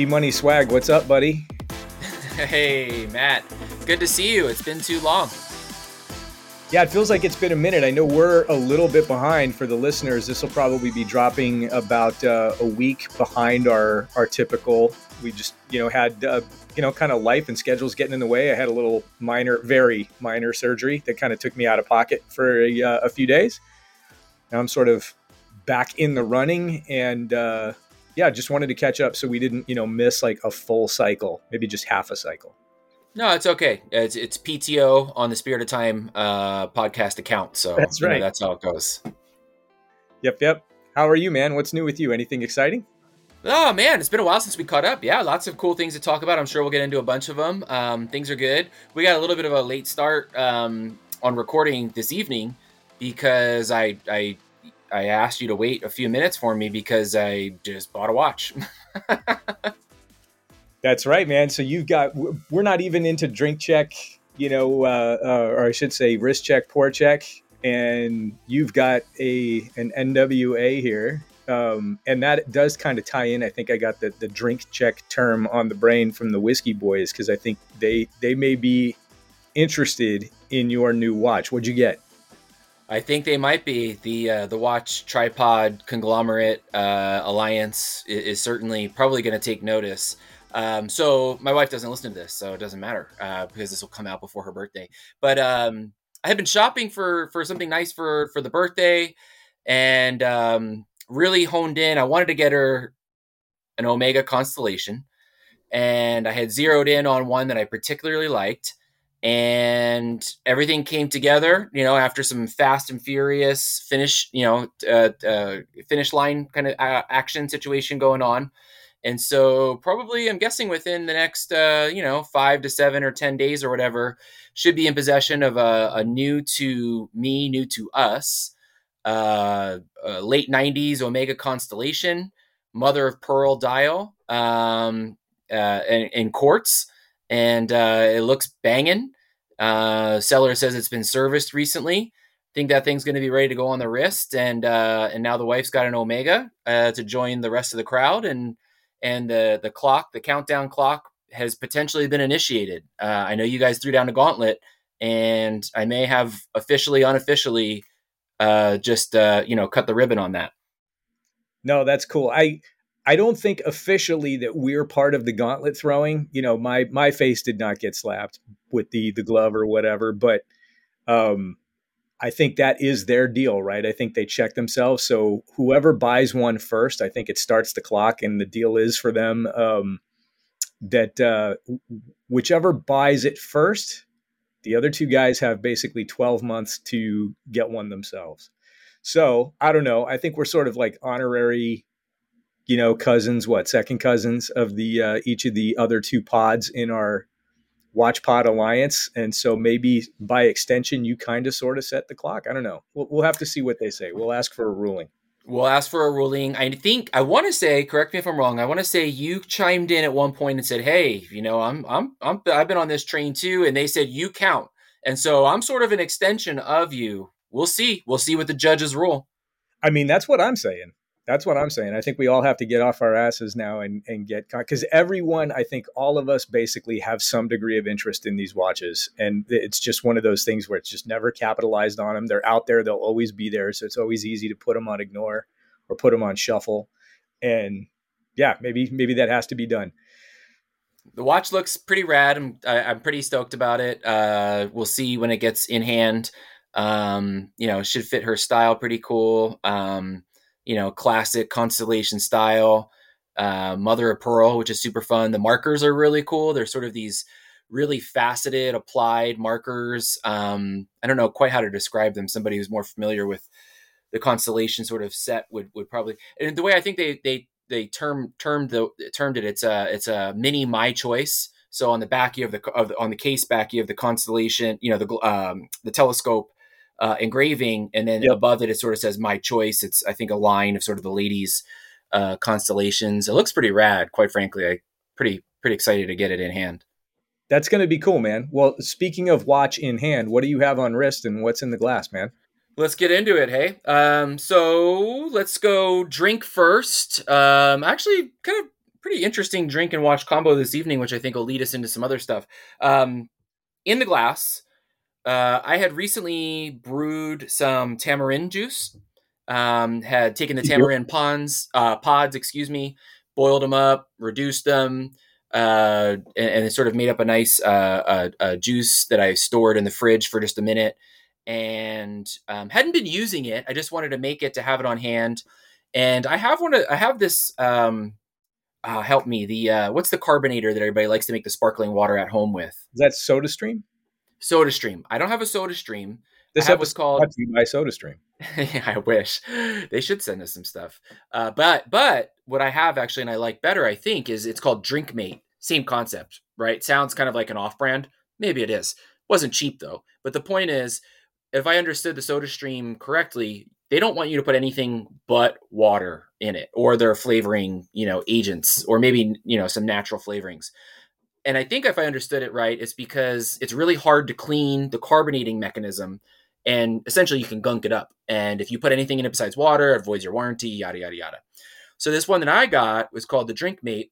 G Money Swag, what's up, buddy? Hey, Matt. Good to see you. It's been too long. Yeah, it feels like it's been a minute. I know we're a little bit behind for the listeners. This will probably be dropping about uh, a week behind our our typical. We just you know had uh, you know kind of life and schedules getting in the way. I had a little minor, very minor surgery that kind of took me out of pocket for a, uh, a few days. Now I'm sort of back in the running and uh, yeah, just wanted to catch up so we didn't, you know, miss like a full cycle, maybe just half a cycle. No, it's okay. It's, it's PTO on the Spirit of Time uh, podcast account. So that's right. You know, that's how it goes. Yep, yep. How are you, man? What's new with you? Anything exciting? Oh man, it's been a while since we caught up. Yeah, lots of cool things to talk about. I'm sure we'll get into a bunch of them. Um, things are good. We got a little bit of a late start um, on recording this evening because I I I asked you to wait a few minutes for me because I just bought a watch. That's right, man. So you've got we're not even into drink check, you know, uh, uh, or I should say wrist check, pour check, and you've got a an NWA here. Um, and that does kind of tie in. I think I got the, the drink check term on the brain from the Whiskey Boys because I think they they may be interested in your new watch. What'd you get? I think they might be the uh, the watch tripod conglomerate uh, alliance is, is, certainly probably going to take notice. Um, so my wife doesn't listen to this, so it doesn't matter uh, because this will come out before her birthday. But um, I had been shopping for for something nice for for the birthday, and um, really honed in. I wanted to get her an Omega Constellation, and I had zeroed in on one that I particularly liked and everything came together you know after some fast and furious finish you know uh, uh, finish line kind of uh, action situation going on. And so probably i'm guessing within the next uh, you know five to seven or ten days or whatever should be in possession of a, a new to me new to us uh, late 90s omega constellation mother of pearl dial um, uh, and, and quartz and uh, it looks banging. Uh, seller says it's been serviced recently. Think that thing's going to be ready to go on the wrist, and uh, and now the wife's got an Omega uh, to join the rest of the crowd, and and the the clock, the countdown clock, has potentially been initiated. Uh, I know you guys threw down a gauntlet, and I may have officially, unofficially, uh, just you know, cut the ribbon on that. No, that's cool. I I don't think officially that we're part of the gauntlet throwing. You know, my my face did not get slapped with the the glove or whatever, but um, I think that is their deal, right? I think they check themselves. So whoever buys one first, I think it starts the clock, and the deal is for them um, that uh, whichever buys it first, the other two guys have basically 12 months to get one themselves. So I don't know. I think we're sort of like honorary you know, cousins, what second cousins of the uh, each of the other two pods in our Watch Pod Alliance, and so maybe by extension, you kind of sort of set the clock. I don't know. We'll, we'll have to see what they say. We'll ask for a ruling. We'll ask for a ruling. I think I want to say, correct me if I'm wrong. I want to say you chimed in at one point and said, "Hey, you know, I'm I'm I'm I've been on this train too," and they said you count, and so I'm sort of an extension of you. We'll see. We'll see what the judges rule. I mean, that's what I'm saying. That's what I'm saying. I think we all have to get off our asses now and, and get because everyone, I think all of us basically have some degree of interest in these watches. And it's just one of those things where it's just never capitalized on them. They're out there, they'll always be there. So it's always easy to put them on ignore or put them on shuffle. And yeah, maybe, maybe that has to be done. The watch looks pretty rad. I'm, I, am i am pretty stoked about it. Uh, we'll see when it gets in hand. Um, you know, should fit her style pretty cool. Um, you know, classic constellation style. uh, Mother of Pearl, which is super fun. The markers are really cool. They're sort of these really faceted applied markers. Um, I don't know quite how to describe them. Somebody who's more familiar with the constellation sort of set would would probably. And the way I think they they they term termed the termed it, it's a it's a mini my choice. So on the back you have the, of the on the case back you have the constellation, you know the um, the telescope uh, engraving, and then yep. above it it sort of says my choice. It's I think a line of sort of the ladies uh, constellations. It looks pretty rad, quite frankly. I pretty pretty excited to get it in hand. That's going to be cool, man. Well, speaking of watch in hand, what do you have on wrist and what's in the glass, man? Let's get into it, hey. Um, so let's go drink first. Um, actually, kind of pretty interesting drink and watch combo this evening, which I think will lead us into some other stuff. Um, in the glass, uh, I had recently brewed some tamarind juice. Um, had taken the tamarind pods, uh, pods, excuse me, boiled them up, reduced them, uh, and, and, sort of made up a nice uh, a, a juice that I stored in the fridge for just a minute, and um, hadn't been using it. I just wanted to make it to have it on hand, and I have one. Of, I have this. Um, uh, help me. The uh, what's the carbonator that everybody likes to make the sparkling water at home with? Is that Soda Stream? Soda Stream. I don't have a Soda Stream. This was called my Soda Stream. I wish they should send us some stuff. Uh, but but what I have actually, and I like better, I think, is it's called Drinkmate. Same concept, right? Sounds kind of like an off-brand. Maybe it is. Wasn't cheap though. But the point is, if I understood the Soda Stream correctly, they don't want you to put anything but water in it, or their flavoring, you know, agents, or maybe you know some natural flavorings. And I think if I understood it right, it's because it's really hard to clean the carbonating mechanism and essentially you can gunk it up. And if you put anything in it besides water, it voids your warranty, yada yada yada. So this one that I got was called the Drinkmate.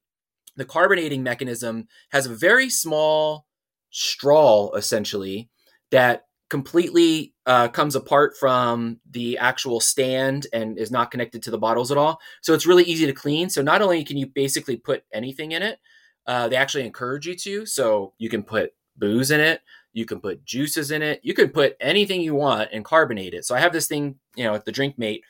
The carbonating mechanism has a very small straw, essentially, that completely uh, comes apart from the actual stand and is not connected to the bottles at all. So it's really easy to clean. So not only can you basically put anything in it, uh, they actually encourage you to. So you can put booze in it. You can put juices in it. You can put anything you want and carbonate it. So I have this thing, you know, at the drink mate,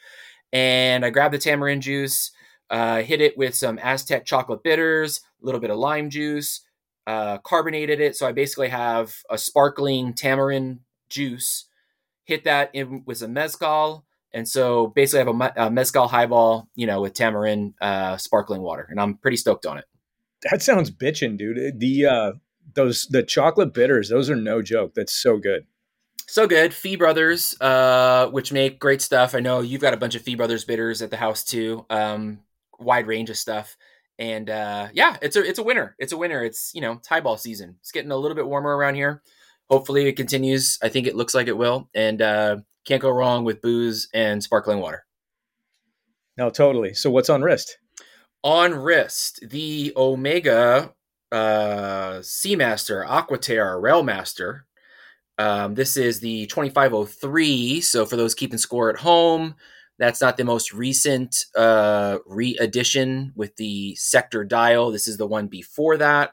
and I grab the tamarind juice, uh, hit it with some Aztec chocolate bitters, a little bit of lime juice, uh, carbonated it. So I basically have a sparkling tamarind juice. Hit that in with some mezcal, and so basically I have a, mezcal highball, you know, with tamarind uh, sparkling water, and I'm pretty stoked on it. That sounds bitching, dude. The uh, those the chocolate bitters, those are no joke. That's so good. So good. Fee Brothers, uh, which make great stuff. I know you've got a bunch of Fee Brothers bitters at the house too. Um, wide range of stuff. And uh, yeah, it's a it's a winner. It's a winner. It's you know it's highball season. It's getting a little bit warmer around here. Hopefully it continues. I think it looks like it will. And uh, can't go wrong with booze and sparkling water. No, totally. So what's on wrist? On wrist, the Omega uh, Seamaster, Aquaterra, Railmaster. Um, this is the 2503. So for those keeping score at home, that's not the most recent uh, re-edition with the sector dial. This is the one before that.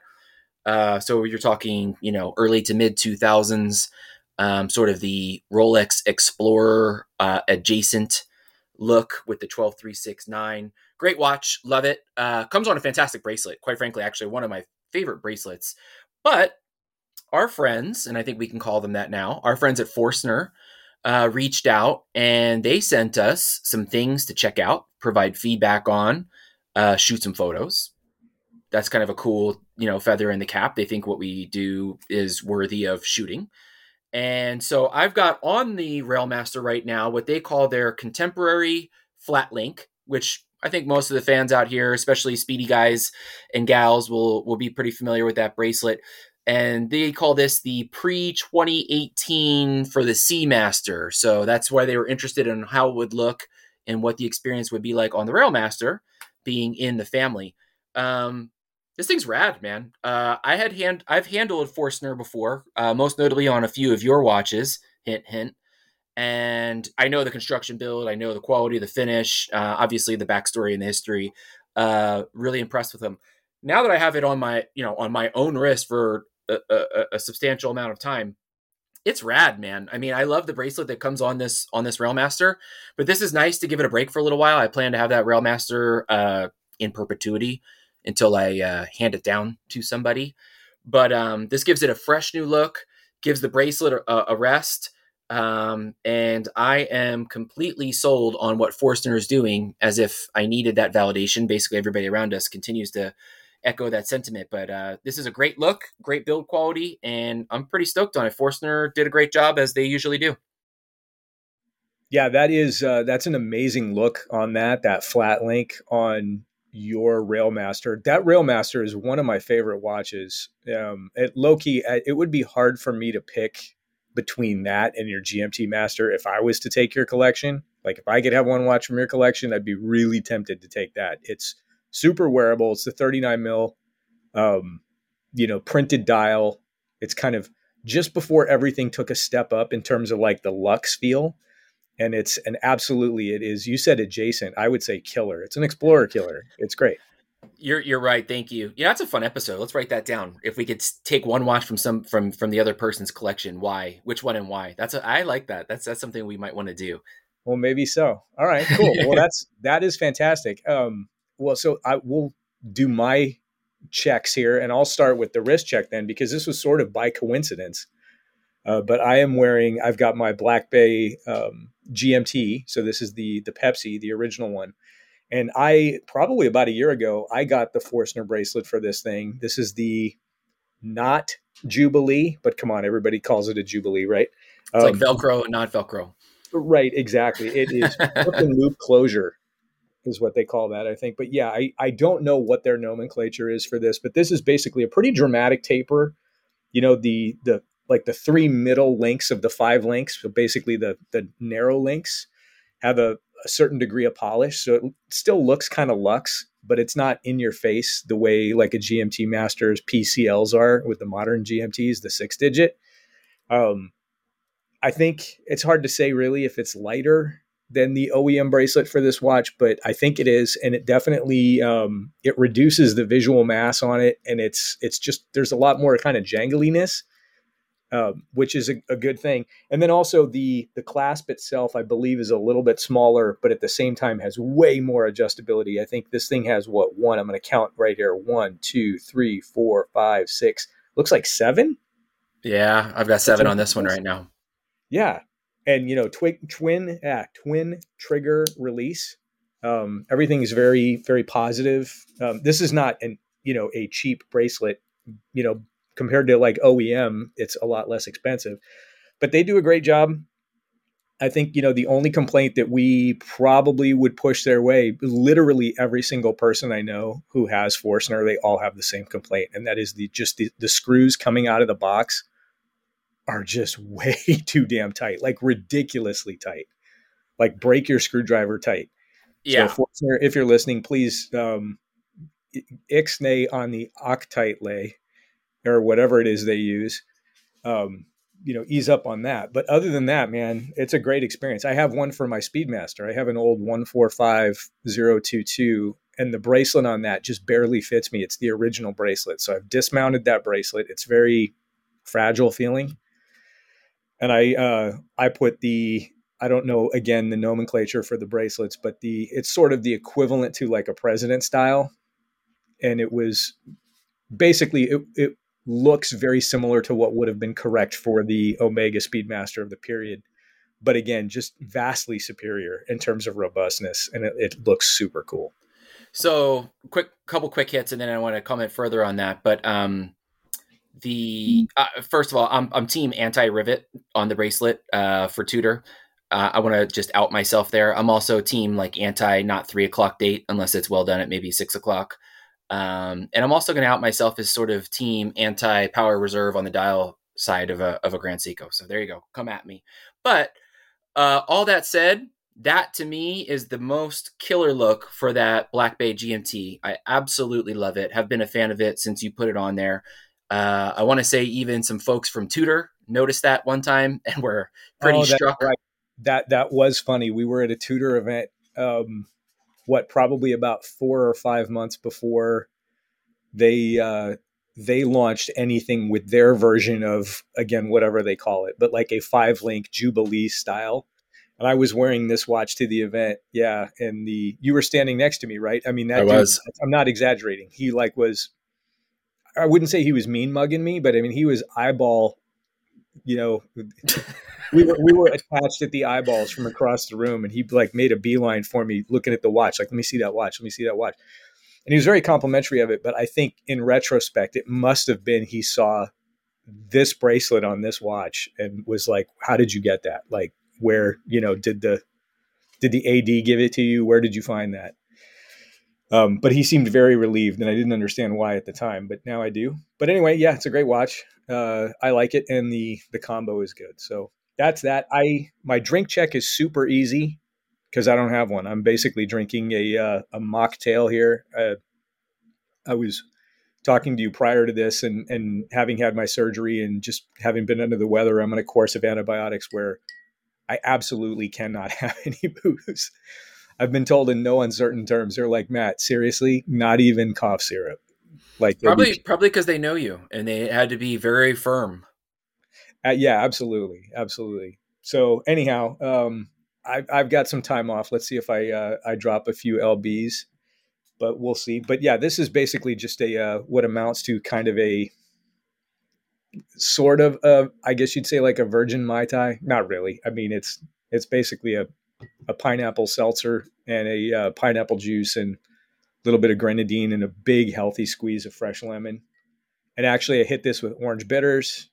Uh, so you're talking, you know, early to mid 2000s, um, sort of the Rolex Explorer uh, adjacent look with the 12369. Great watch, love it. Uh, comes on a fantastic bracelet. Quite frankly, actually one of my favorite bracelets. But our friends, and I think we can call them that now, our friends at Forstner uh, reached out and they sent us some things to check out, provide feedback on, uh, shoot some photos. That's kind of a cool, you know, feather in the cap. They think what we do is worthy of shooting. And so I've got on the Railmaster right now what they call their contemporary flat link, which I think most of the fans out here, especially speedy guys and gals, will will be pretty familiar with that bracelet. And they call this the pre 2018 for the Seamaster. So that's why they were interested in how it would look and what the experience would be like on the Railmaster, being in the family. Um, this thing's rad, man. Uh, I had hand I've handled Forstner before, uh, most notably on a few of your watches. Hint, hint and I know the construction build, I know the quality, the finish, uh, obviously the backstory and the history. Uh, really impressed with them. Now that I have it on my, you know, on my own wrist for a, a, a, substantial amount of time, it's rad, man. I mean, I love the bracelet that comes on this on this Railmaster, but this is nice to give it a break for a little while. I plan to have that Railmaster uh, in perpetuity until I uh, hand it down to somebody. But um, this gives it a fresh new look, gives the bracelet a, a rest. Um, and I am completely sold on what Forstner is doing as if I needed that validation. Basically, everybody around us continues to echo that sentiment. But uh, this is a great look, great build quality, and I'm pretty stoked on it. Forstner did a great job as they usually do. Yeah, that is uh, that's an amazing look on that that flat link on your Railmaster. That Railmaster is one of my favorite watches. Um, at low key, it would be hard for me to pick between that and your GMT Master if I was to take your collection. Like if I could have one watch from your collection, I'd be really tempted to take that. It's super wearable. It's the 39 mil, um, you know, printed dial. It's kind of just before everything took a step up in terms of like the lux feel. And it's an absolutely, it is, you said adjacent. I would say killer. It's an explorer killer. It's great. You're you're right. Thank you. Yeah, that's a fun episode. Let's write that down. If we could take one watch from some from from the other person's collection, why? Which one and why? That's a, I like that. That's that's something we might want to do. Well, maybe so. All right, cool. well, that's that is fantastic. Um, well, so I will do my checks here, and I'll start with the wrist check then, because this was sort of by coincidence. Uh, but I am wearing. I've got my Black Bay um, GMT. So this is the the Pepsi, the original one. And I probably about a year ago, I got the Forstner bracelet for this thing. This is the not Jubilee, but come on, everybody calls it a Jubilee, right? It's um, like Velcro and not Velcro. Right, exactly. It is loop closure is what they call that, I think. But yeah, I, I don't know what their nomenclature is for this, but this is basically a pretty dramatic taper. You know, the the like the three middle links of the five links, so basically the the narrow links have a, a certain degree of polish. So it still looks kind of luxe, but it's not in your face the way like a GMT Masters PCLs are with the modern GMTs, the six digit. Um, I think it's hard to say really if it's lighter than the OEM bracelet for this watch, but I think it is, and it definitely um, it reduces the visual mass on it, and it's it's just there's a lot more kind of jangliness, um, which is a, a, good thing. And then also the the clasp itself, I believe, is a little bit smaller, but at the same time has way more adjustability. I think this thing has what one? I'm going to count right here: one, two, three, four, five, six. Looks like seven. Yeah, I've got seven on this one right now. Yeah, and you know twi- twin yeah, twin trigger release um, everything is very very positive um, this is not an you know a cheap bracelet you know compared to like oem it's a lot less expensive but they do a great job i think you know the only complaint that we probably would push their way literally every single person i know who has forstner they all have the same complaint and that is the just the, the screws coming out of the box are just way too damn tight, like ridiculously tight. Like break your screwdriver tight. Yeah. So if you're listening, please um, ixnay on the Octite lay or whatever it is they use. Um, you know, ease up on that. But other than that, man, it's a great experience. I have one for my Speedmaster. I have an old 145022 and the bracelet on that just barely fits me. It's the original bracelet. So I've dismounted that bracelet. It's very fragile feeling and I uh, I put the I don't know again the nomenclature for the bracelets, but the it's sort of the equivalent to like a president style, and it was basically it, it looks very similar to what would have been correct for the Omega Speedmaster of the period, but again, just vastly superior in terms of robustness, and it, it looks super cool. So, quick couple quick hits, and then I want to comment further on that. But um, the uh, first of all, I'm I'm team anti rivet on the bracelet uh, for Tudor. Uh, I want to just out myself there. I'm also team like anti not three o'clock date unless it's well done at maybe six o'clock. Um, and I'm also going to out myself as sort of team anti power reserve on the dial side of a of a Grand Seiko. So there you go. Come at me. But uh, all that said, that to me is the most killer look for that Black Bay GMT. I absolutely love it. Have been a fan of it since you put it on there. Uh, I want to say even some folks from Tudor noticed that one time and were pretty oh, struck. Right. That that was funny. We were at a Tudor event. Um, what probably about four or five months before they uh, they launched anything with their version of again whatever they call it, but like a five link Jubilee style. and I was wearing this watch to the event. Yeah, and the you were standing next to me, right? I mean, that I dude, was. I'm not exaggerating. He like was. I wouldn't say he was mean mugging me, but I mean he was eyeball. You know, we were we were attached at the eyeballs from across the room, and he like made a beeline for me, looking at the watch. Like, let me see that watch. Let me see that watch. And he was very complimentary of it. But I think in retrospect, it must have been he saw this bracelet on this watch and was like, "How did you get that? Like, where you know did the did the AD give it to you? Where did you find that?" Um, but he seemed very relieved, and I didn't understand why at the time, but now I do. But anyway, yeah, it's a great watch. Uh, I like it, and the the combo is good. So that's that. I my drink check is super easy because I don't have one. I'm basically drinking a uh, a mocktail here. Uh, I was talking to you prior to this, and and having had my surgery and just having been under the weather, I'm on a course of antibiotics where I absolutely cannot have any booze. I've been told in no uncertain terms. They're like, Matt, seriously, not even cough syrup. Like Probably be- probably because they know you and they had to be very firm. Uh, yeah, absolutely, absolutely. So anyhow, um, I, I've got some time off. Let's see if I uh, I drop a few lbs, but we'll see. But yeah, this is basically just a uh, what amounts to kind of a sort of uh, I guess you'd say like a virgin mai tai. Not really. I mean, it's it's basically a a pineapple seltzer and a uh, pineapple juice and a little bit of grenadine and a big healthy squeeze of fresh lemon. And actually, I hit this with orange bitters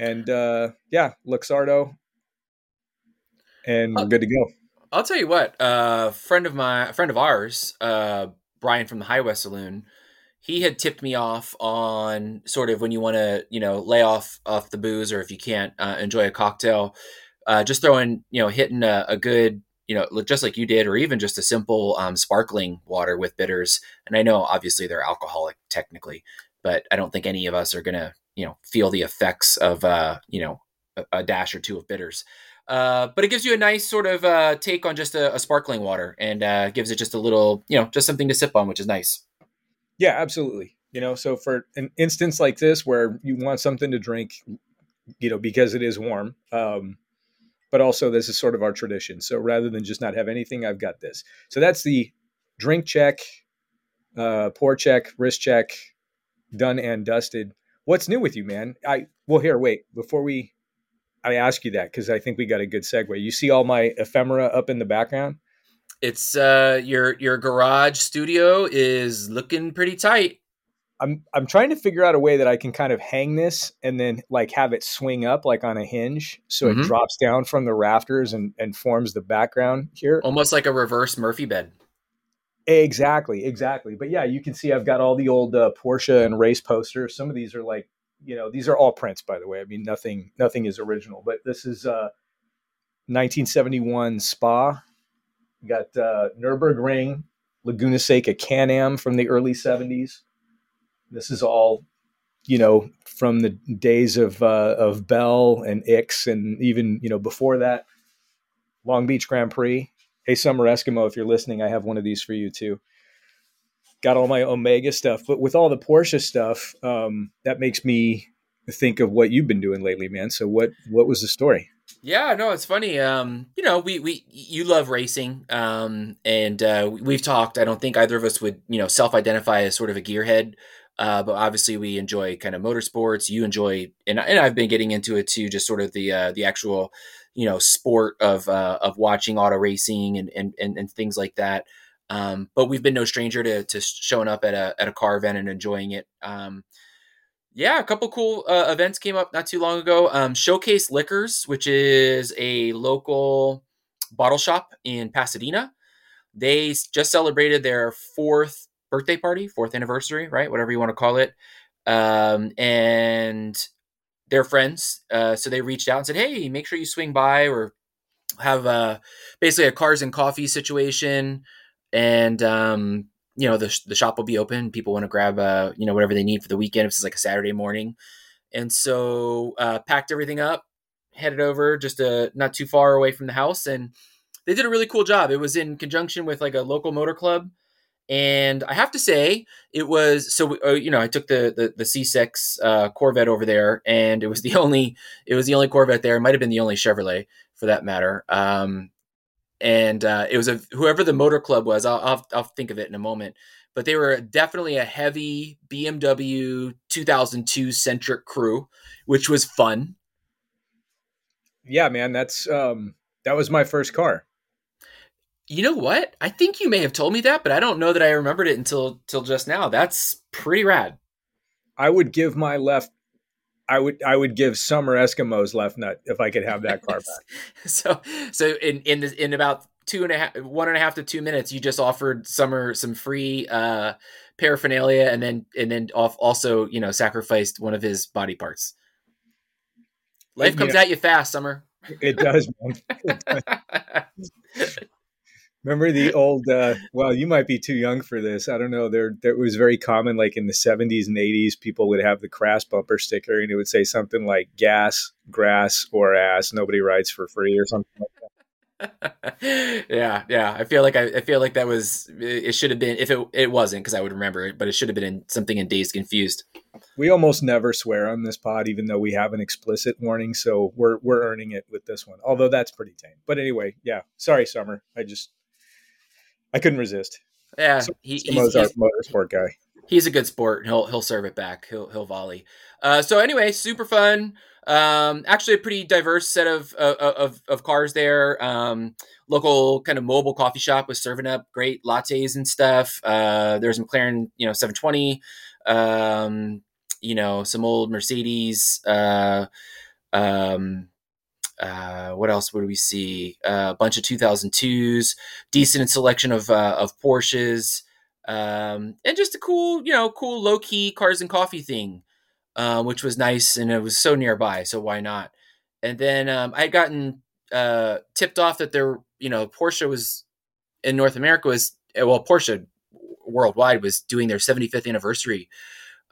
and uh, yeah, Luxardo, and we're good to go. I'll tell you what, a uh, friend of my a friend of ours, uh, Brian from the High West Saloon, he had tipped me off on sort of when you want to, you know, lay off off the booze or if you can't uh, enjoy a cocktail, uh, just throwing, you know, hitting a, a, good, you know, just like you did, or even just a simple um, sparkling water with bitters. And I know obviously they're alcoholic technically, but I don't think any of us are gonna, you know, feel the effects of, uh, you know, a, a dash or two of bitters. Uh, but it gives you a nice sort of uh, take on just a, a sparkling water and uh, gives it just a little, you know, just something to sip on, which is nice. Yeah, absolutely. You know, so for an instance like this where you want something to drink, you know, because it is warm, um, but also this is sort of our tradition. So rather than just not have anything, I've got this. So that's the drink check, uh, pour check, wrist check, done and dusted. What's new with you, man? I well, here, wait before we I ask you that because I think we got a good segue. You see all my ephemera up in the background. It's uh your your garage studio is looking pretty tight. I'm I'm trying to figure out a way that I can kind of hang this and then like have it swing up like on a hinge so mm-hmm. it drops down from the rafters and and forms the background here. Almost like a reverse Murphy bed. Exactly, exactly. But yeah, you can see I've got all the old uh, Porsche and race posters. Some of these are like you know these are all prints by the way i mean nothing nothing is original but this is uh 1971 spa you got uh nürburgring laguna seca can-am from the early 70s this is all you know from the days of uh, of bell and Ickx and even you know before that long beach grand prix hey summer eskimo if you're listening i have one of these for you too got all my Omega stuff. But with all the Porsche stuff, um, that makes me think of what you've been doing lately, man. So what what was the story? Yeah, no, it's funny. Um, you know, we we you love racing, um, and uh, we've talked. I don't think either of us would you know self identify as sort of a gearhead. Uh, but obviously, we enjoy kind of motorsports. You enjoy, and, and I've been getting into it too. Just sort of the uh, the actual, you know, sport of uh, of watching auto racing and, and and and things like that. Um, but we've been no stranger to, to showing up at a, at a car event and enjoying it. Um, yeah, a couple cool uh, events came up not too long ago. Um, Showcase Liquors, which is a local bottle shop in Pasadena. They just celebrated their fourth birthday party, fourth anniversary, right? Whatever you want to call it. Um, and they're friends. Uh, so they reached out and said, Hey, make sure you swing by or have uh, basically a cars and coffee situation and um, you know the the shop will be open. People want to grab uh, you know whatever they need for the weekend if it's like a Saturday morning, and so uh, packed everything up, headed over just a, uh, not too far away from the house, and they did a really cool job. It was in conjunction with like a local motor club. And I have to say, it was so. Uh, you know, I took the the, the C6 uh, Corvette over there, and it was the only it was the only Corvette there. It might have been the only Chevrolet for that matter. Um, and uh, it was a whoever the motor club was. I'll, I'll, I'll think of it in a moment. But they were definitely a heavy BMW 2002 centric crew, which was fun. Yeah, man, that's um, that was my first car. You know what? I think you may have told me that, but I don't know that I remembered it until till just now. That's pretty rad. I would give my left I would I would give Summer Eskimos left nut if I could have that car back. so so in in the, in about two and a half one and a half to two minutes, you just offered Summer some free uh, paraphernalia and then and then off also you know sacrificed one of his body parts. Life comes yeah. at you fast, Summer. It does. It does. Remember the old? Uh, well, you might be too young for this. I don't know. There, there was very common, like in the '70s and '80s, people would have the crass bumper sticker, and it would say something like "gas, grass, or ass." Nobody rides for free, or something like that. yeah, yeah. I feel like I, I, feel like that was it should have been if it it wasn't because I would remember it, but it should have been in something in Dazed Confused. We almost never swear on this pod, even though we have an explicit warning, so we're we're earning it with this one. Although that's pretty tame. But anyway, yeah. Sorry, Summer. I just I couldn't resist. Yeah, he, he's, our motorsport guy. He's a good sport. He'll he'll serve it back. He'll he'll volley. Uh, so anyway, super fun. Um, actually, a pretty diverse set of of, of cars there. Um, local kind of mobile coffee shop was serving up great lattes and stuff. Uh, there's McLaren, you know, 720. Um, you know, some old Mercedes. Uh, um, uh, what else would we see? Uh, a bunch of 2002s, decent selection of uh, of Porsches, um, and just a cool, you know, cool low key cars and coffee thing, uh, which was nice, and it was so nearby, so why not? And then um, I had gotten uh, tipped off that there, you know, Porsche was in North America was well, Porsche worldwide was doing their 75th anniversary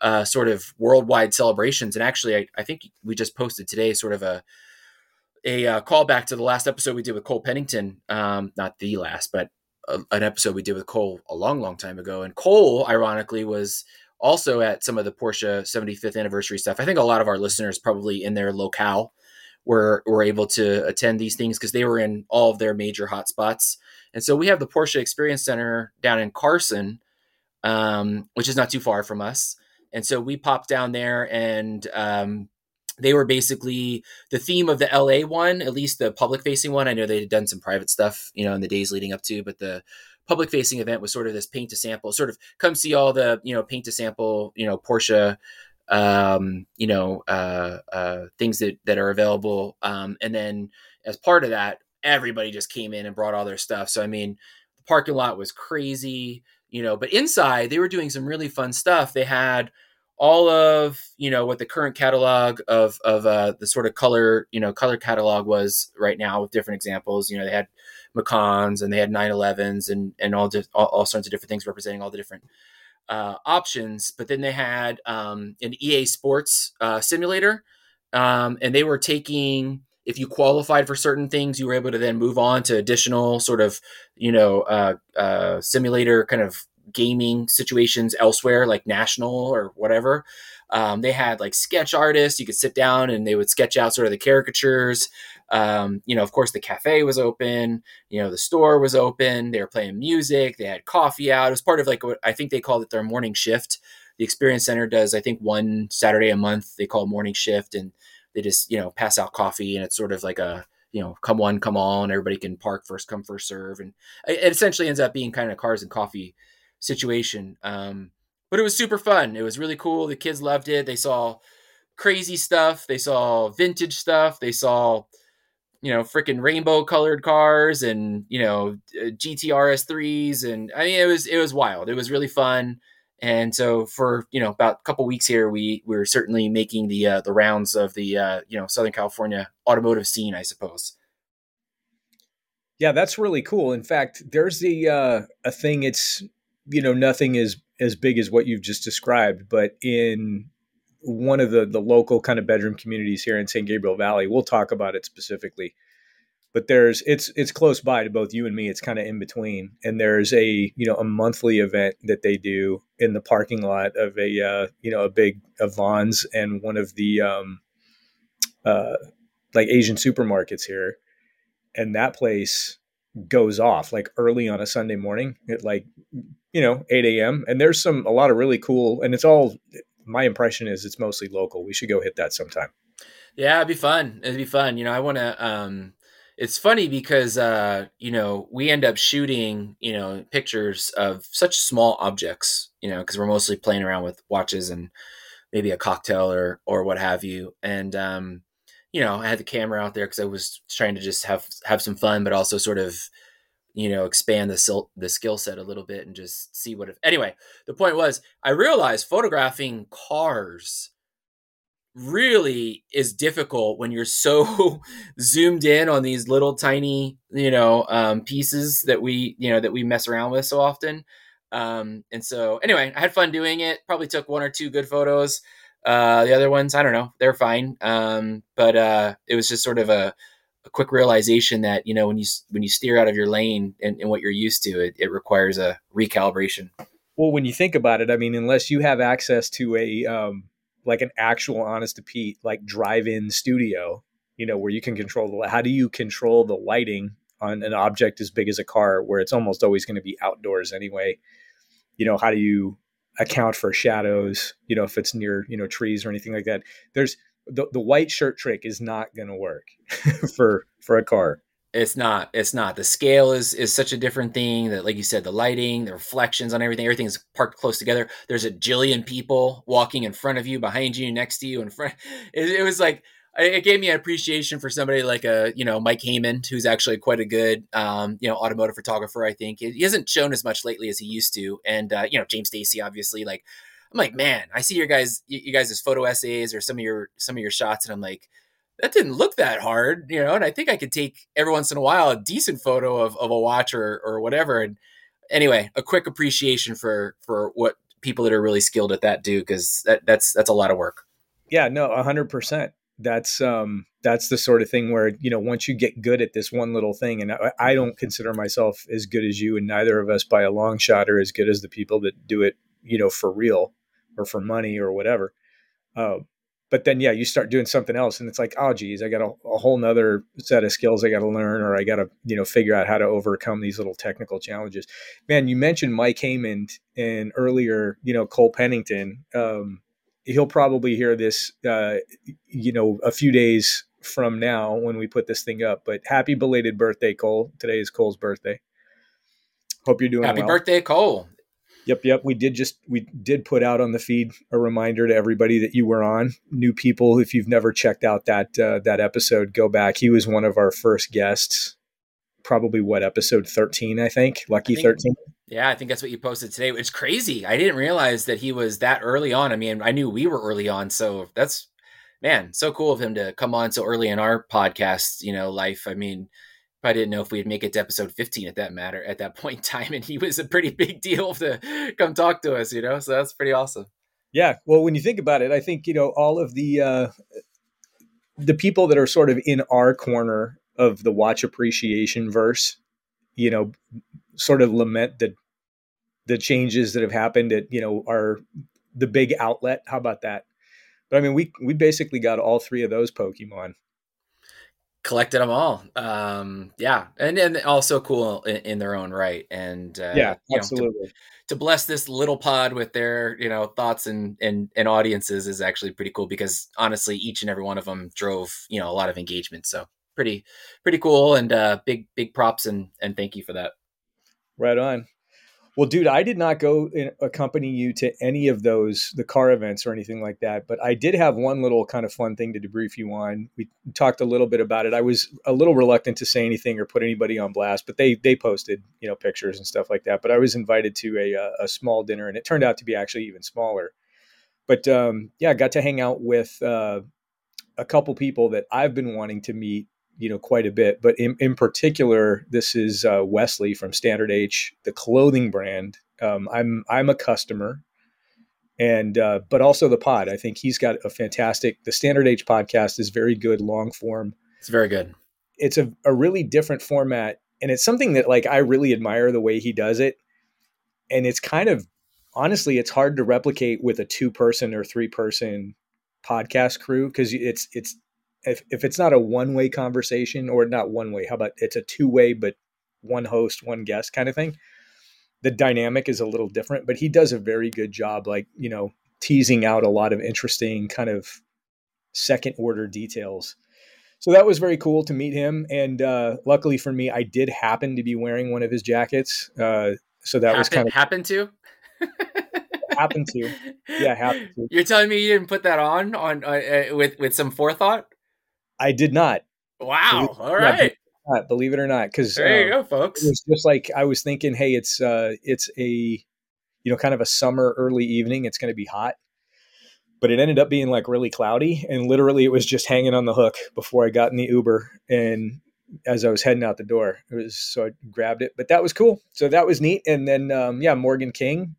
uh, sort of worldwide celebrations, and actually, I, I think we just posted today sort of a a uh, callback to the last episode we did with Cole Pennington. Um, not the last, but a, an episode we did with Cole a long, long time ago. And Cole, ironically, was also at some of the Porsche 75th anniversary stuff. I think a lot of our listeners probably in their locale were were able to attend these things because they were in all of their major hotspots. And so we have the Porsche Experience Center down in Carson, um, which is not too far from us. And so we popped down there and um, they were basically the theme of the LA one, at least the public facing one. I know they had done some private stuff, you know, in the days leading up to, but the public facing event was sort of this paint to sample, sort of come see all the, you know, paint to sample, you know, Porsche, um, you know, uh, uh, things that, that are available. Um, and then as part of that, everybody just came in and brought all their stuff. So, I mean, the parking lot was crazy, you know, but inside they were doing some really fun stuff. They had, all of you know what the current catalog of of uh, the sort of color you know color catalog was right now with different examples. You know they had Macans and they had 911s and and all, di- all, all sorts of different things representing all the different uh, options. But then they had um, an EA Sports uh, simulator, um, and they were taking if you qualified for certain things, you were able to then move on to additional sort of you know uh, uh, simulator kind of gaming situations elsewhere, like national or whatever. Um, they had like sketch artists. You could sit down and they would sketch out sort of the caricatures. Um, you know, of course, the cafe was open. You know, the store was open. They were playing music. They had coffee out. It was part of like what I think they called it their morning shift. The Experience Center does, I think, one Saturday a month. They call morning shift, and they just you know pass out coffee, and it's sort of like a you know come one come all, and everybody can park first come first serve, and it essentially ends up being kind of cars and coffee situation. Um, but it was super fun. It was really cool. The kids loved it. They saw crazy stuff. They saw vintage stuff. They saw, you know, freaking rainbow colored cars and you know GTRS threes. And I mean, it was it was wild. It was really fun. And so for you know about a couple weeks here, we we are certainly making the uh, the rounds of the uh, you know Southern California automotive scene, I suppose. Yeah, that's really cool. In fact, there's the uh, a thing. It's you know nothing is as big as what you've just described, but in one of the the local kind of bedroom communities here in San Gabriel Valley, we'll talk about it specifically. But there's it's it's close by to both you and me. It's kind of in between, and there's a you know a monthly event that they do in the parking lot of a uh, you know a big Vons and one of the um, uh, like Asian supermarkets here, and that place goes off like early on a Sunday morning at like you know 8 a.m. And there's some a lot of really cool, and it's all my impression is it's mostly local. We should go hit that sometime. Yeah, it'd be fun. It'd be fun. You know, I want to. um It's funny because uh, you know we end up shooting you know pictures of such small objects. You know, because we're mostly playing around with watches and maybe a cocktail or or what have you. And um, you know, I had the camera out there because I was trying to just have have some fun, but also sort of you know expand the the skill set a little bit and just see what if anyway the point was i realized photographing cars really is difficult when you're so zoomed in on these little tiny you know um, pieces that we you know that we mess around with so often. Um, and so anyway i had fun doing it probably took one or two good photos. Uh, the other ones i don't know they're fine. Um, but uh, it was just sort of a, a, quick realization that you know when you when you steer out of your lane and, and what you're used to it, it requires a recalibration well when you think about it i mean unless you have access to a um, like an actual honest to Pete like drive-in studio, you know, where you can control the how do you control the lighting on an object as big as a car where it's almost always going to be outdoors anyway. You know, how do you account for shadows, you know, if it's near, you know, trees or anything like that. There's the, the white shirt trick is not going to work for for a car. It's not. It's not. The scale is is such a different thing that, like you said, the lighting, the reflections on everything, everything's parked close together. There's a jillion people walking in front of you, behind you, next to you, in front. It, it was like it gave me an appreciation for somebody like a you know Mike Heyman, who's actually quite a good um, you know automotive photographer. I think he hasn't shown as much lately as he used to, and uh, you know James Stacey, obviously. Like I'm like, man, I see your guys, you guys' photo essays or some of your some of your shots, and I'm like that didn't look that hard, you know, and I think I could take every once in a while a decent photo of, of a watch or, or whatever. And anyway, a quick appreciation for, for what people that are really skilled at that do. Cause that, that's, that's a lot of work. Yeah, no, hundred percent. That's, um, that's the sort of thing where, you know, once you get good at this one little thing, and I, I don't consider myself as good as you and neither of us by a long shot are as good as the people that do it, you know, for real or for money or whatever. Uh, but then yeah you start doing something else and it's like oh geez i got a, a whole nother set of skills i got to learn or i got to you know figure out how to overcome these little technical challenges. Man you mentioned mike Heyman and earlier you know cole pennington. Um, he'll probably hear this uh, you know a few days from now when we put this thing up but happy belated birthday cole. Today is cole's birthday. Hope you're doing happy well. birthday cole Yep, yep. We did just we did put out on the feed a reminder to everybody that you were on. New people, if you've never checked out that uh, that episode, go back. He was one of our first guests. Probably what episode thirteen, I think. Lucky thirteen. Yeah, I think that's what you posted today. It's crazy. I didn't realize that he was that early on. I mean, I knew we were early on, so that's man, so cool of him to come on so early in our podcast, you know, life. I mean, I didn't know if we'd make it to episode 15 at that matter at that point in time. And he was a pretty big deal to come talk to us, you know? So that's pretty awesome. Yeah. Well, when you think about it, I think, you know, all of the, uh, the people that are sort of in our corner of the watch appreciation verse, you know, sort of lament the, the changes that have happened at, you know, our, the big outlet. How about that? But I mean, we, we basically got all three of those Pokemon collected them all. Um, yeah, and and also cool in, in their own right. And uh, yeah, absolutely. Know, to, to, bless this little pod with their you know thoughts and, and and audiences is actually pretty cool because honestly, each and every one of them drove you know a lot of engagement. So pretty pretty cool and uh, big big props and and thank you for that. Right on. Well, dude, I did not go accompany you to any of those the car events or anything like that, but I did have one little kind of fun thing to debrief you on. We talked a little bit about it. I was a little reluctant to say anything or put anybody on blast, but they they posted you know pictures and stuff like that. But I was invited to a a small dinner, and it turned out to be actually even smaller. But um, yeah, I got to hang out with uh, a couple people that I've been wanting to meet you know quite a bit but in, in particular this is uh, wesley from standard h the clothing brand. Um, i'm i'm a customer and uh, but also the pod. I think he's got a fantastic the standard h podcast is very good long form. It's very good. It's a, a really different format and it's something that like i really admire the way he does it. And it's kind of honestly it's hard to replicate with a two person or three person podcast crew because it's it's if, if it's not a one way conversation or not one way, how about it's a two way, but one host, one guest kind of thing. The dynamic is a little different, but he does a very good job, like, you know, teasing out a lot of interesting kind of second order details. So that was very cool to meet him. And uh, luckily for me, I did happen to be wearing one of his jackets. Uh, so that happen, was kind of happened to happened to. Yeah, happened to. You're telling me you didn't put that on on uh, uh with with some forethought? I did not. Wow. All right. Yeah, believe it or not, because there you uh, go, folks. It was just like I was thinking. Hey, it's uh, it's a you know kind of a summer early evening. It's going to be hot, but it ended up being like really cloudy, and literally it was just hanging on the hook before I got in the Uber and as I was heading out the door. It was so I grabbed it, but that was cool. So that was neat. And then um, yeah, Morgan King,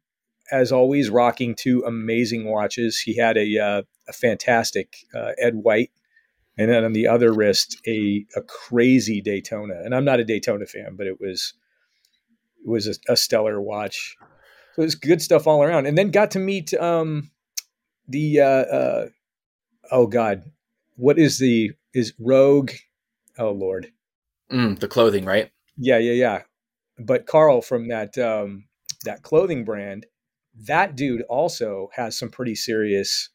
as always, rocking two amazing watches. He had a uh, a fantastic uh, Ed White and then on the other wrist a a crazy Daytona. And I'm not a Daytona fan, but it was it was a, a stellar watch. So it was good stuff all around. And then got to meet um, the uh, uh, oh god, what is the is Rogue? Oh lord, mm, the clothing, right? Yeah, yeah, yeah. But Carl from that um, that clothing brand, that dude also has some pretty serious,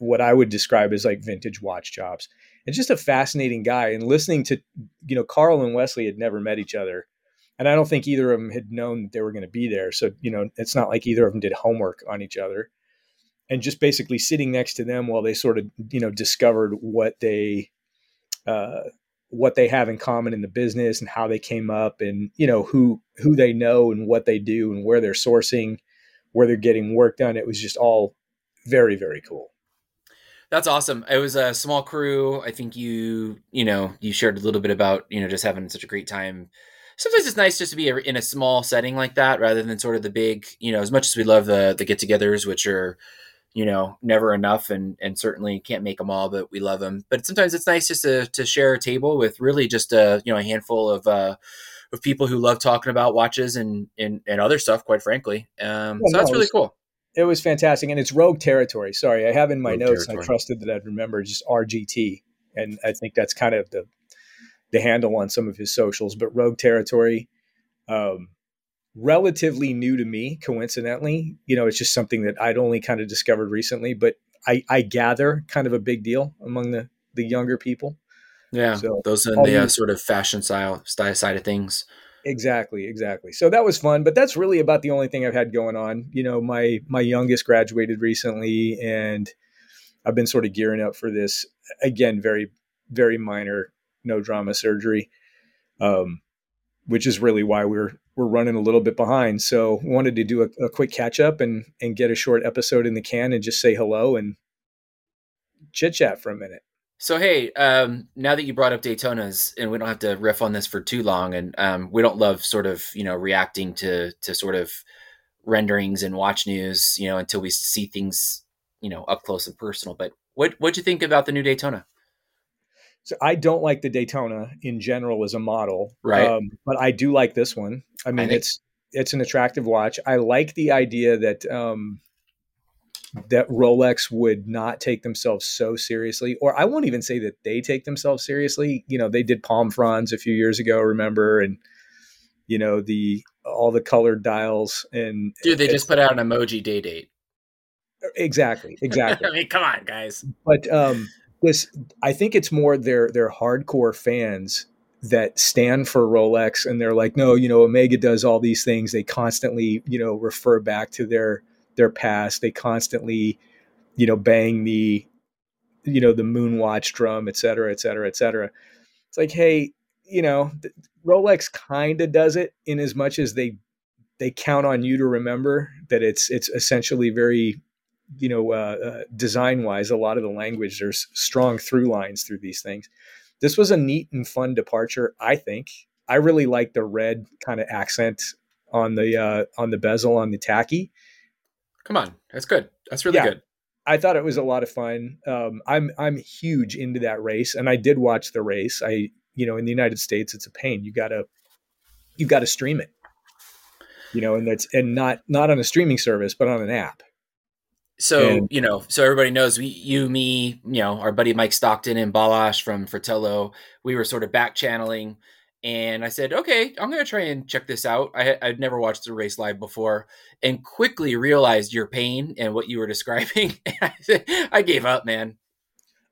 what I would describe as like vintage watch jobs and just a fascinating guy. And listening to, you know, Carl and Wesley had never met each other. And I don't think either of them had known that they were going to be there. So, you know, it's not like either of them did homework on each other. And just basically sitting next to them while they sort of, you know, discovered what they, uh, what they have in common in the business and how they came up and you know who who they know and what they do and where they're sourcing where they're getting work done it was just all very very cool that's awesome. It was a small crew. I think you, you know, you shared a little bit about, you know, just having such a great time. Sometimes it's nice just to be in a small setting like that rather than sort of the big, you know, as much as we love the the get-togethers which are, you know, never enough and and certainly can't make them all, but we love them. But sometimes it's nice just to to share a table with really just a, you know, a handful of uh of people who love talking about watches and and, and other stuff, quite frankly. Um, so that's really cool it was fantastic, and it's Rogue territory. Sorry, I have in my Rogue notes. I trusted that I'd remember just RGT, and I think that's kind of the the handle on some of his socials. But Rogue territory, um, relatively new to me, coincidentally. You know, it's just something that I'd only kind of discovered recently, but I, I gather kind of a big deal among the the younger people. Yeah, so, those in the uh, sort of fashion style style side of things. Exactly, exactly. So that was fun, but that's really about the only thing I've had going on. You know, my my youngest graduated recently and I've been sort of gearing up for this again, very very minor no drama surgery. Um which is really why we're we're running a little bit behind. So wanted to do a, a quick catch up and and get a short episode in the can and just say hello and chit chat for a minute. So hey, um, now that you brought up Daytonas, and we don't have to riff on this for too long, and um, we don't love sort of you know reacting to to sort of renderings and watch news, you know, until we see things you know up close and personal. But what what'd you think about the new Daytona? So I don't like the Daytona in general as a model, right? Um, but I do like this one. I mean, I think- it's it's an attractive watch. I like the idea that um, that Rolex would not take themselves so seriously, or I won't even say that they take themselves seriously. You know, they did palm fronds a few years ago, remember, and you know the all the colored dials and dude, they just put out an emoji day date. Exactly, exactly. I mean, come on, guys. But um, this, I think it's more their their hardcore fans that stand for Rolex, and they're like, no, you know, Omega does all these things. They constantly, you know, refer back to their their past. They constantly, you know, bang the, you know, the moonwatch drum, et cetera, et cetera, et cetera. It's like, hey, you know, Rolex kind of does it in as much as they they count on you to remember that it's it's essentially very you know uh, uh, design wise a lot of the language there's strong through lines through these things this was a neat and fun departure i think i really like the red kind of accent on the uh, on the bezel on the tachy Come on, that's good. That's really yeah, good. I thought it was a lot of fun. Um, I'm I'm huge into that race, and I did watch the race. I you know in the United States it's a pain. You gotta you gotta stream it. You know, and that's and not not on a streaming service, but on an app. So and, you know, so everybody knows we, you, me, you know, our buddy Mike Stockton and Balazs from Fratello, we were sort of back channeling, and I said, okay, I'm gonna try and check this out. I I'd never watched the race live before, and quickly realized your pain and what you were describing. I gave up, man.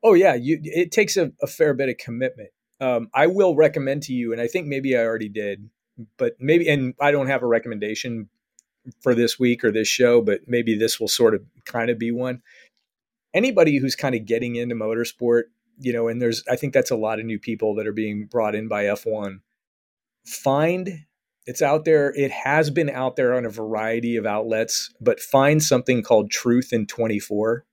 Oh yeah, you. It takes a, a fair bit of commitment. Um, I will recommend to you, and I think maybe I already did, but maybe, and I don't have a recommendation for this week or this show, but maybe this will sort of kind of be one. Anybody who's kind of getting into motorsport, you know, and there's, I think that's a lot of new people that are being brought in by F1. Find it's out there. It has been out there on a variety of outlets, but find something called Truth in 24.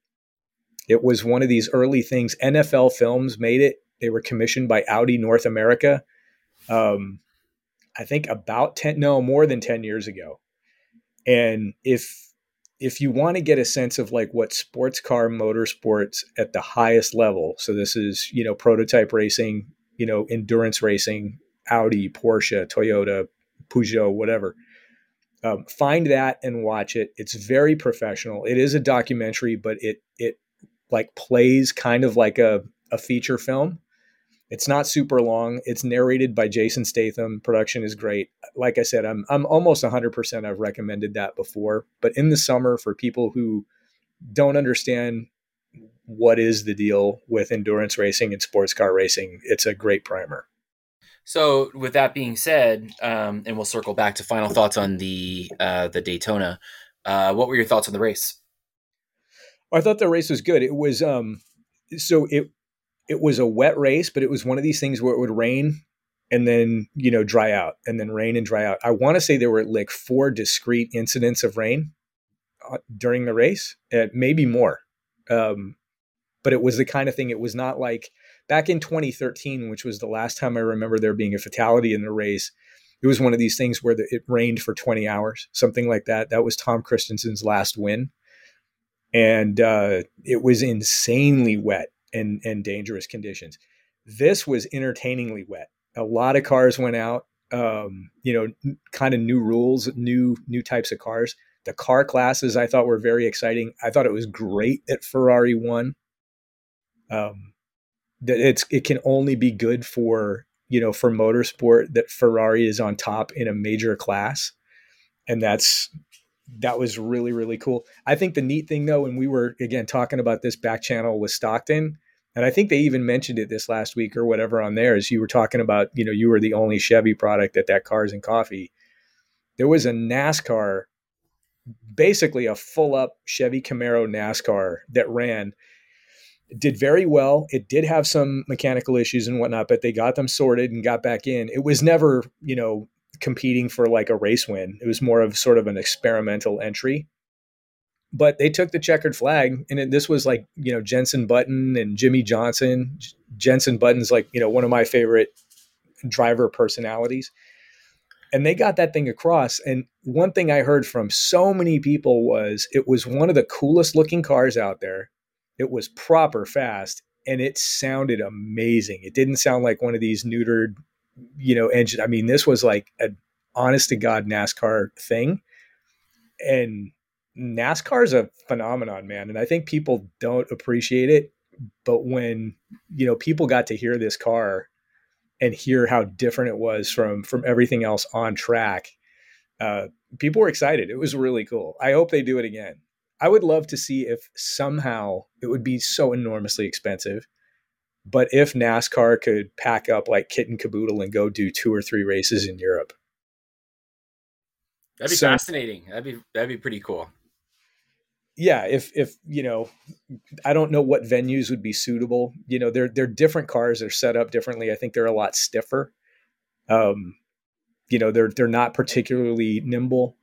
It was one of these early things. NFL Films made it. They were commissioned by Audi North America. Um, I think about 10, no, more than 10 years ago. And if if you want to get a sense of like what sports car motorsports at the highest level, so this is, you know, prototype racing, you know, endurance racing, Audi, Porsche, Toyota, Peugeot, whatever. Um, find that and watch it. It's very professional. It is a documentary, but it it like plays kind of like a, a feature film. It's not super long. It's narrated by Jason Statham. Production is great. Like I said, I'm I'm almost 100% I've recommended that before, but in the summer for people who don't understand what is the deal with endurance racing and sports car racing, it's a great primer. So, with that being said, um, and we'll circle back to final thoughts on the uh, the Daytona. Uh, what were your thoughts on the race? I thought the race was good. It was um, so it it was a wet race, but it was one of these things where it would rain and then you know dry out and then rain and dry out. I want to say there were like four discrete incidents of rain uh, during the race, uh, maybe more. Um, but it was the kind of thing. It was not like back in 2013, which was the last time I remember there being a fatality in the race. It was one of these things where the, it rained for 20 hours, something like that. That was Tom Kristensen's last win, and uh, it was insanely wet and, and dangerous conditions. This was entertainingly wet. A lot of cars went out. Um, you know, kind of new rules, new new types of cars. The car classes I thought were very exciting. I thought it was great that Ferrari won. Um, that it's it can only be good for you know for motorsport that Ferrari is on top in a major class, and that's that was really really cool. I think the neat thing though, and we were again talking about this back channel with Stockton, and I think they even mentioned it this last week or whatever on there as you were talking about, you know, you were the only Chevy product at that Cars and Coffee. There was a NASCAR, basically a full up Chevy Camaro NASCAR that ran. did very well. It did have some mechanical issues and whatnot, but they got them sorted and got back in. It was never, you know, competing for like a race win. It was more of sort of an experimental entry but they took the checkered flag and it, this was like you know jenson button and Jimmie Johnson. Jenson button's like you know one of my favorite driver personalities. And they got that thing across and one thing i heard from so many people was it was one of the coolest looking cars out there. It was proper fast and it sounded amazing. It didn't sound like one of these neutered you know engine i mean this was like a honest to god nascar thing. And NASCAR is a phenomenon, man, and I think people don't appreciate it. But when you know people got to hear this car and hear how different it was from from everything else on track, uh, people were excited. It was really cool. I hope they do it again. I would love to see if somehow it would be so enormously expensive, but if NASCAR could pack up like kit and caboodle and go do two or three races in Europe. That'd be so, fascinating. That'd be that'd be pretty cool yeah, if if you know, I don't know what venues would be suitable. You know, they're they're different cars. They're set up differently. I think they're a lot stiffer. Um, you know, they're they're not particularly nimble.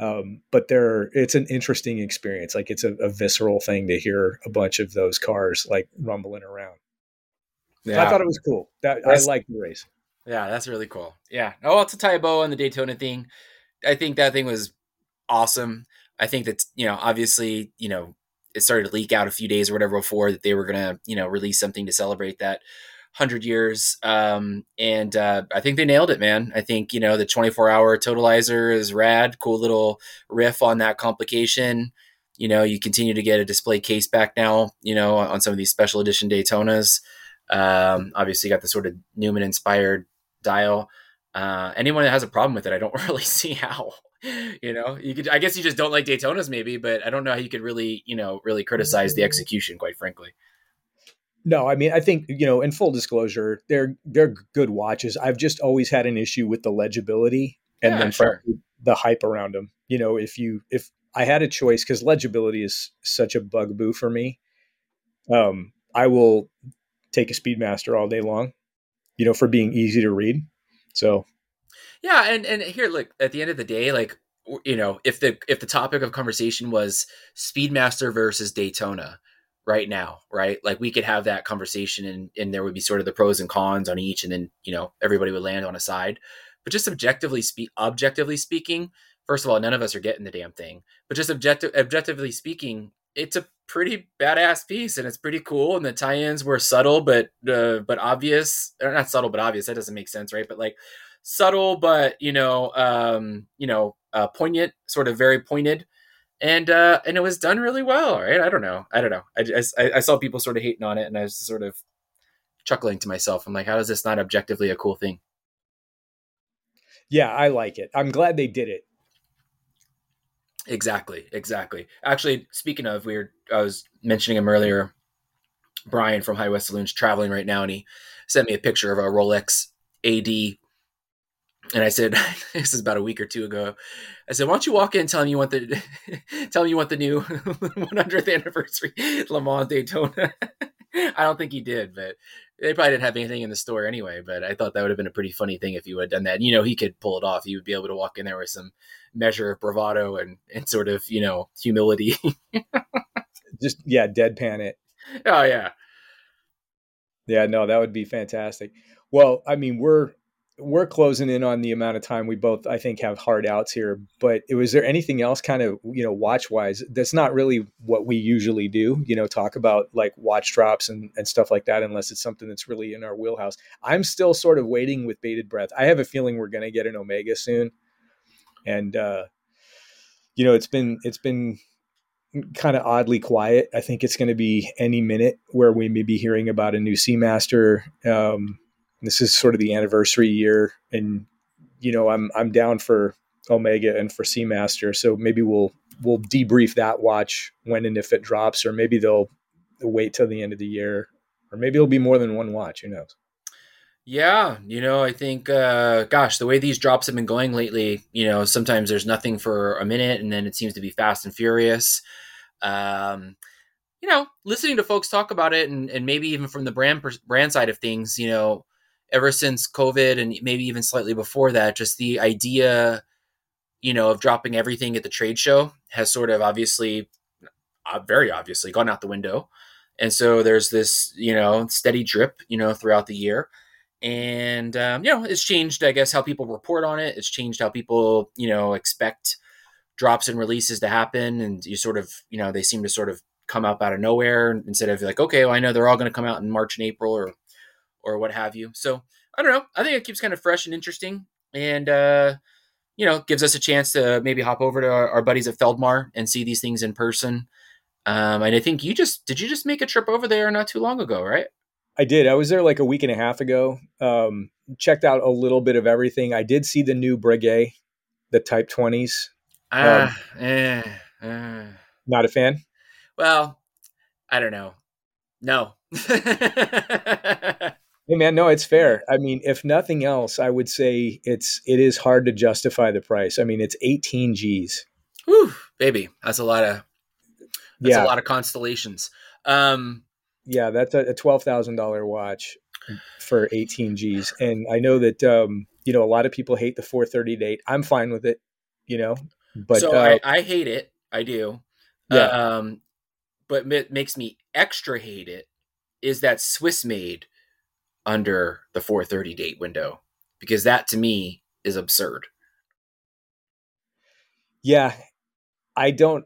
Um, but they're it's an interesting experience. Like it's a, a, visceral thing to hear a bunch of those cars like rumbling around. Yeah. I thought it was cool. That that's, I like the race. Yeah, that's really cool. Yeah. Oh, it's a bow on the Daytona thing. I think that thing was awesome. I think that you know, obviously, you know, it started to leak out a few days or whatever before that they were gonna, you know, release something to celebrate that hundred years. Um, and uh, I think they nailed it, man. I think you know the 24 hour totalizer is rad. Cool little riff on that complication. You know, you continue to get a display case back now. You know, on some of these special edition Daytonas. Um, obviously, got the sort of Newman inspired dial. Uh, anyone that has a problem with it, I don't really see how. You know, you could. I guess you just don't like Daytonas, maybe, but I don't know how you could really, you know, really criticize the execution. Quite frankly. No, I mean, I think you know. In full disclosure, they're they're good watches. I've just always had an issue with the legibility and Yeah, then sure. the hype around them. You know, if you if I had a choice, because legibility is such a bugaboo for me, um, I will take a Speedmaster all day long. You know, for being easy to read. So Yeah, and and here, look, at the end of the day, like you know, if the if the topic of conversation was Speedmaster versus Daytona right now, right? Like we could have that conversation and and there would be sort of the pros and cons on each and then, you know, everybody would land on a side. But just objectively speak objectively speaking, first of all, none of us are getting the damn thing. But just objective objectively speaking, it's a pretty badass piece and it's pretty cool and the tie-ins were subtle but uh, but obvious or not subtle but obvious that doesn't make sense right but like subtle but you know um you know uh poignant sort of very pointed. And uh and it was done really well right? I don't know. I don't know. I i, I saw people sort of hating on it and i was sort of chuckling to myself. I'm like how is this not objectively a cool thing? Yeah, I like it. I'm glad they did it. exactly exactly. Actually speaking of we were i was mentioning him earlier. Brian from high west saloon's traveling right now and he sent me a picture of a rolex ad and I said, this is about a week or two ago. I said, why don't you walk in and tell him you want the tell him you want the new 100th anniversary Le Mans Daytona. I don't think he did, but they probably didn't have anything in the store anyway. But I thought that would have been a pretty funny thing if he would have done that. You know, he could pull it off. He would be able to walk in there with some measure of bravado and, and sort of, you know, humility. Just yeah, deadpan it. oh yeah. Yeah, no, that would be fantastic. Well, I mean, we're we're closing in on the amount of time we both I think have hard outs here, but was there anything else kind of, you know, watch wise that's not really what we usually do, you know, talk about like watch drops and, and stuff like that unless it's something that's really in our wheelhouse. I'm still sort of waiting with bated breath. I have a feeling we're gonna get an Omega soon. And uh you know, it's been it's been kind of oddly quiet. I think it's going to be any minute where we may be hearing about a new Seamaster. Um, this is sort of the anniversary year, and you know, I'm I'm down for Omega and for Seamaster. So maybe we'll we'll debrief that watch when and if it drops, or maybe they'll wait till the end of the year, or maybe it'll be more than one watch. Who knows? Yeah, you know, I think, uh, gosh, the way these drops have been going lately, you know, sometimes there's nothing for a minute and then it seems to be fast and furious. Um, you know, listening to folks talk about it and, and maybe even from the brand brand side of things, you know, ever since COVID and maybe even slightly before that, just the idea, you know, of dropping everything at the trade show has sort of obviously, uh, very obviously, gone out the window. And so there's this, you know, steady drip, you know, throughout the year. And um, you know it's changed i guess how people report on it. It's changed how people you know expect drops and releases to happen. And you sort of you know they seem to sort of come up out of nowhere instead of like okay well i know they're all going to come out in march and april or or what have you so i don't know i think it keeps kind of fresh and interesting and uh you know gives us a chance to maybe hop over to our, our buddies at feldmar and see these things in person um and i think you just did you just make a trip over there not too long ago right I did. I was there like a week and a half ago. Um, checked out a little bit of everything. I did see the new Breguet, the Type 20s. ah eh, eh. Not a fan. Well, I don't know. No. Hey man, no, it's fair. I mean, if nothing else, I would say it's it is hard to justify the price. I mean, it's 18 G's. Whew, baby, that's a lot of that's yeah, a lot of constellations. Um, yeah, that's a, a twelve thousand dollar watch for 18 G's. And I know that um, you know a lot of people hate the 430 date. I'm fine with it, you know. But so uh, I, I hate it. I do. Yeah. Uh, um, but what makes me extra hate it is that Swiss made under the 430 date window because that to me is absurd. yeah, I don't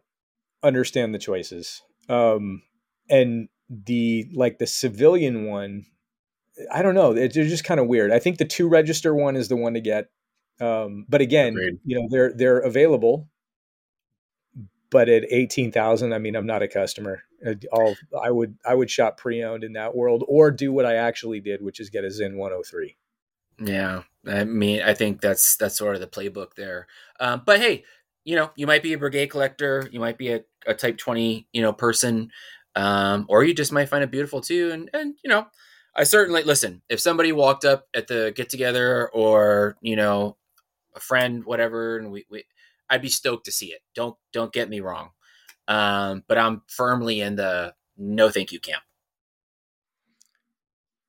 understand the choices. Um, and the like the civilian one, I don't know. It, they're just kind of weird. I think the two register one is the one to get. Um, but again, Agreed. you know, they're they're available. but at eighteen thousand, I mean, I'm not a customer. I'll, I would I would shop pre-owned in that world, or do what I actually did, which is get a Zen 103. Yeah, I mean, I think that's that's sort of the playbook there. Um, but hey, you know, you might be a Breguet collector, you might be a, a Type 20, you know, person, um, or you just might find it beautiful too. And and you know, I certainly listen. If somebody walked up at the get together, or you know, a friend, whatever, and we, we I'd be stoked to see it. Don't don't get me wrong, um, but I'm firmly in the no thank you camp.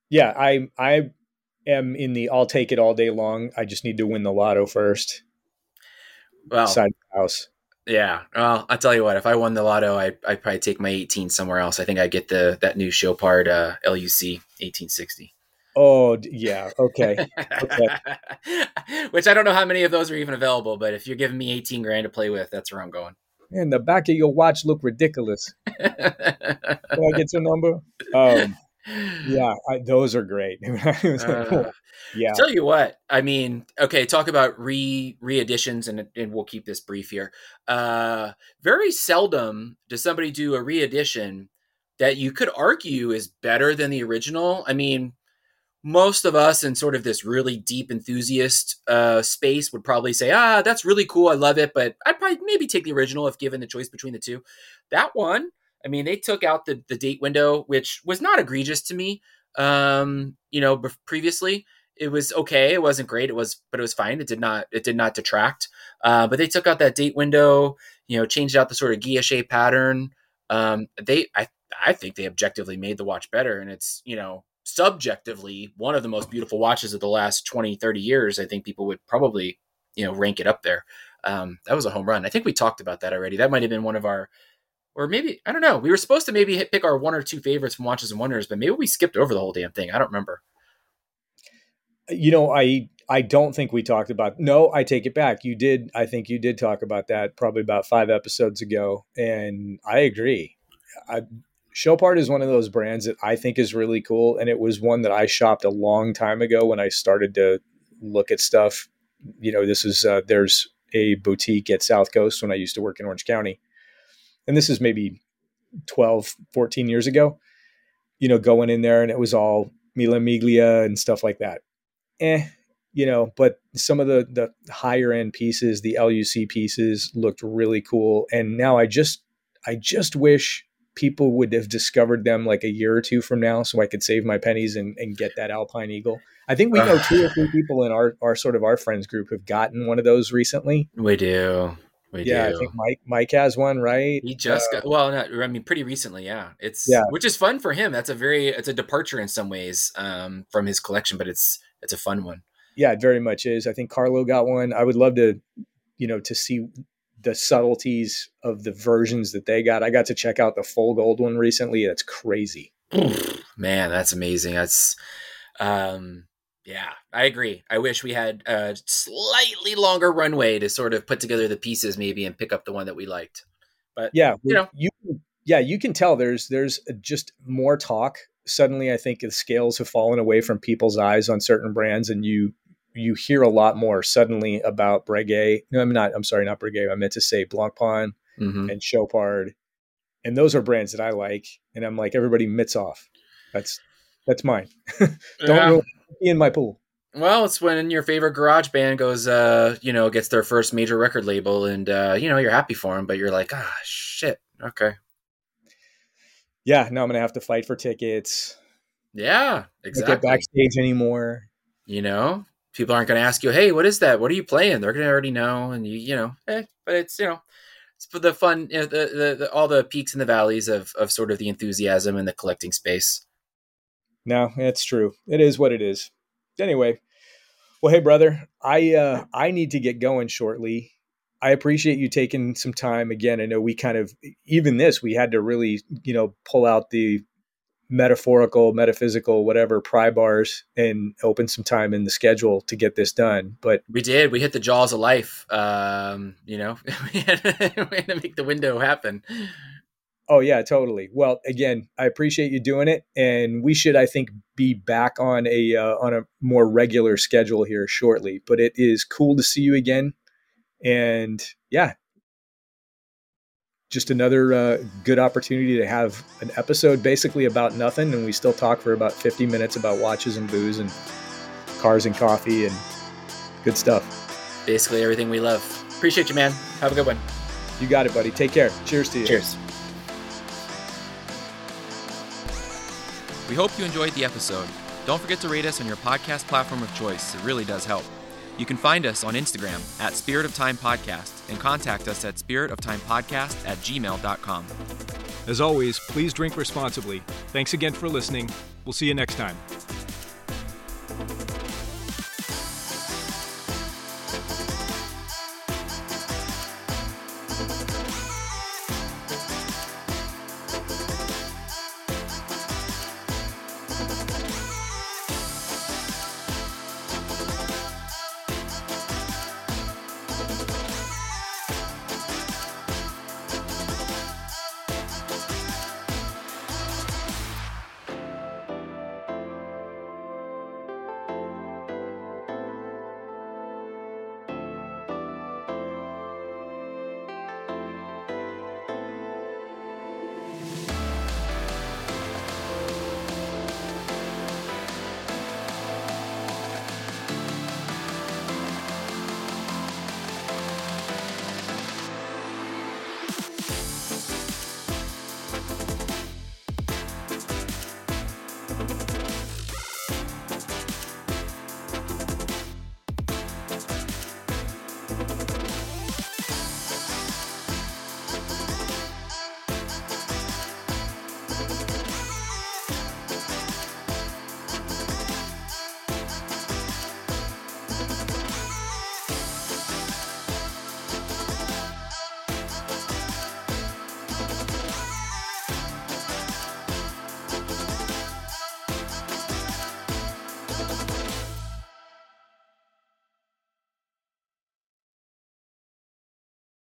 Yeah, I I am in the I'll take it all day long. I just need to win the lotto first. Well, side house. Yeah. Well, I'll tell you what. If I won the lotto, I I'd probably take my 18 somewhere else. I think I get the that new Chopard uh, LUC 1860. Oh yeah. Okay. okay. Which I don't know how many of those are even available, but if you're giving me 18 grand to play with, that's where I'm going. And the back of your watch look ridiculous. Can I get your number? Um, yeah, I, those are great. uh, yeah. Tell you what, I mean, okay, talk about re re editions, and and we'll keep this brief here. Uh, very seldom does somebody do a re edition that you could argue is better than the original. I mean, most of us in sort of this really deep enthusiast uh, space would probably say, ah, that's really cool. I love it. But I'd probably maybe take the original if given the choice between the two. That one, I mean, they took out the, the date window, which was not egregious to me. Um, you know, previously it was okay. It wasn't great. It was, but it was fine. It did not, it did not detract. Uh, but they took out that date window, you know, changed out the sort of guilloche pattern. Um, they, I, I think they objectively made the watch better and it's, you know, subjectively one of the most beautiful watches of the last 20 30 years i think people would probably you know rank it up there. Um, that was a home run. I think we talked about that already. That might have been one of our or maybe i don't know. We were supposed to maybe hit, pick our one or two favorites from watches and wonders but maybe we skipped over the whole damn thing. I don't remember. You know i i don't think we talked about no i take it back. You did i think you did talk about that probably about five episodes ago and i agree. I, Chopard is one of those brands that I think is really cool, and it was one that I shopped a long time ago when I started to look at stuff. You know, this is uh, there's a boutique at South Coast when I used to work in Orange County, and this is maybe 12, 14 years ago. You know, going in there and it was all Mille Miglia and stuff like that. Eh, you know, but some of the the higher end pieces, the LUC pieces, looked really cool, and now I just I just wish people would have discovered them like a year or two from now so I could save my pennies and, and get that Alpine Eagle. I think we know two or three people in our, our sort of our friends group have gotten one of those recently. We do. We yeah, do. I think Mike Mike has one, right? He just uh, got well, not, I mean, pretty recently. Yeah, it's yeah, which is fun for him. That's a very it's a departure in some ways um, from his collection, but it's it's a fun one. Yeah, it very much is. I think Carlo got one. I would love to, you know, to see the subtleties of the versions that they got. I got to check out the full gold one recently. That's crazy. Man, that's amazing. That's um yeah, I agree. I wish we had a slightly longer runway to sort of put together the pieces maybe and pick up the one that we liked. But yeah, you know, you yeah, you can tell there's there's just more talk. Suddenly I think the scales have fallen away from people's eyes on certain brands and you you hear a lot more suddenly about Breguet. No, I'm not. I'm sorry, not Breguet. I meant to say Blancpain mm-hmm. and Chopard, and those are brands that I like. And I'm like, everybody mitts off. That's that's mine. Don't yeah. be in my pool. Well, it's when your favorite garage band goes, uh, you know, gets their first major record label, and uh, you know you're happy for them, but you're like, ah, shit. Okay. Yeah, now I'm gonna have to fight for tickets. Yeah, exactly. Get backstage anymore. You know, people aren't going to ask you, "Hey, what is that? What are you playing?" They're going to already know, and you, you know, eh, but it's you know, it's for the fun, you know, the, the, the, all the peaks and the valleys of of sort of the enthusiasm and the collecting space. No, it's true. It is what it is. Anyway, well, hey, brother, I uh, I need to get going shortly. I appreciate you taking some time again. I know we kind of even this we had to really you know pull out the metaphorical, metaphysical, whatever pry bars and open some time in the schedule to get this done. But we did. We hit the jaws of life. Um, you know, we, had to, we had to make the window happen. Oh yeah, totally. Well, again, I appreciate you doing it, and we should, I think, be back on a uh, on a more regular schedule here shortly. But it is cool to see you again, and yeah, just another uh, good opportunity to have an episode basically about nothing, and we still talk for about 50 minutes about watches and booze and cars and coffee and good stuff. Basically, everything we love. Appreciate you, man. Have a good one. You got it, buddy. Take care. Cheers to you. Cheers. We hope you enjoyed the episode. Don't forget to rate us on your podcast platform of choice. It really does help. You can find us on Instagram at Spirit of Time Podcast and contact us at spiritoftimepodcast at gmail.com. As always, please drink responsibly. Thanks again for listening. We'll see you next time.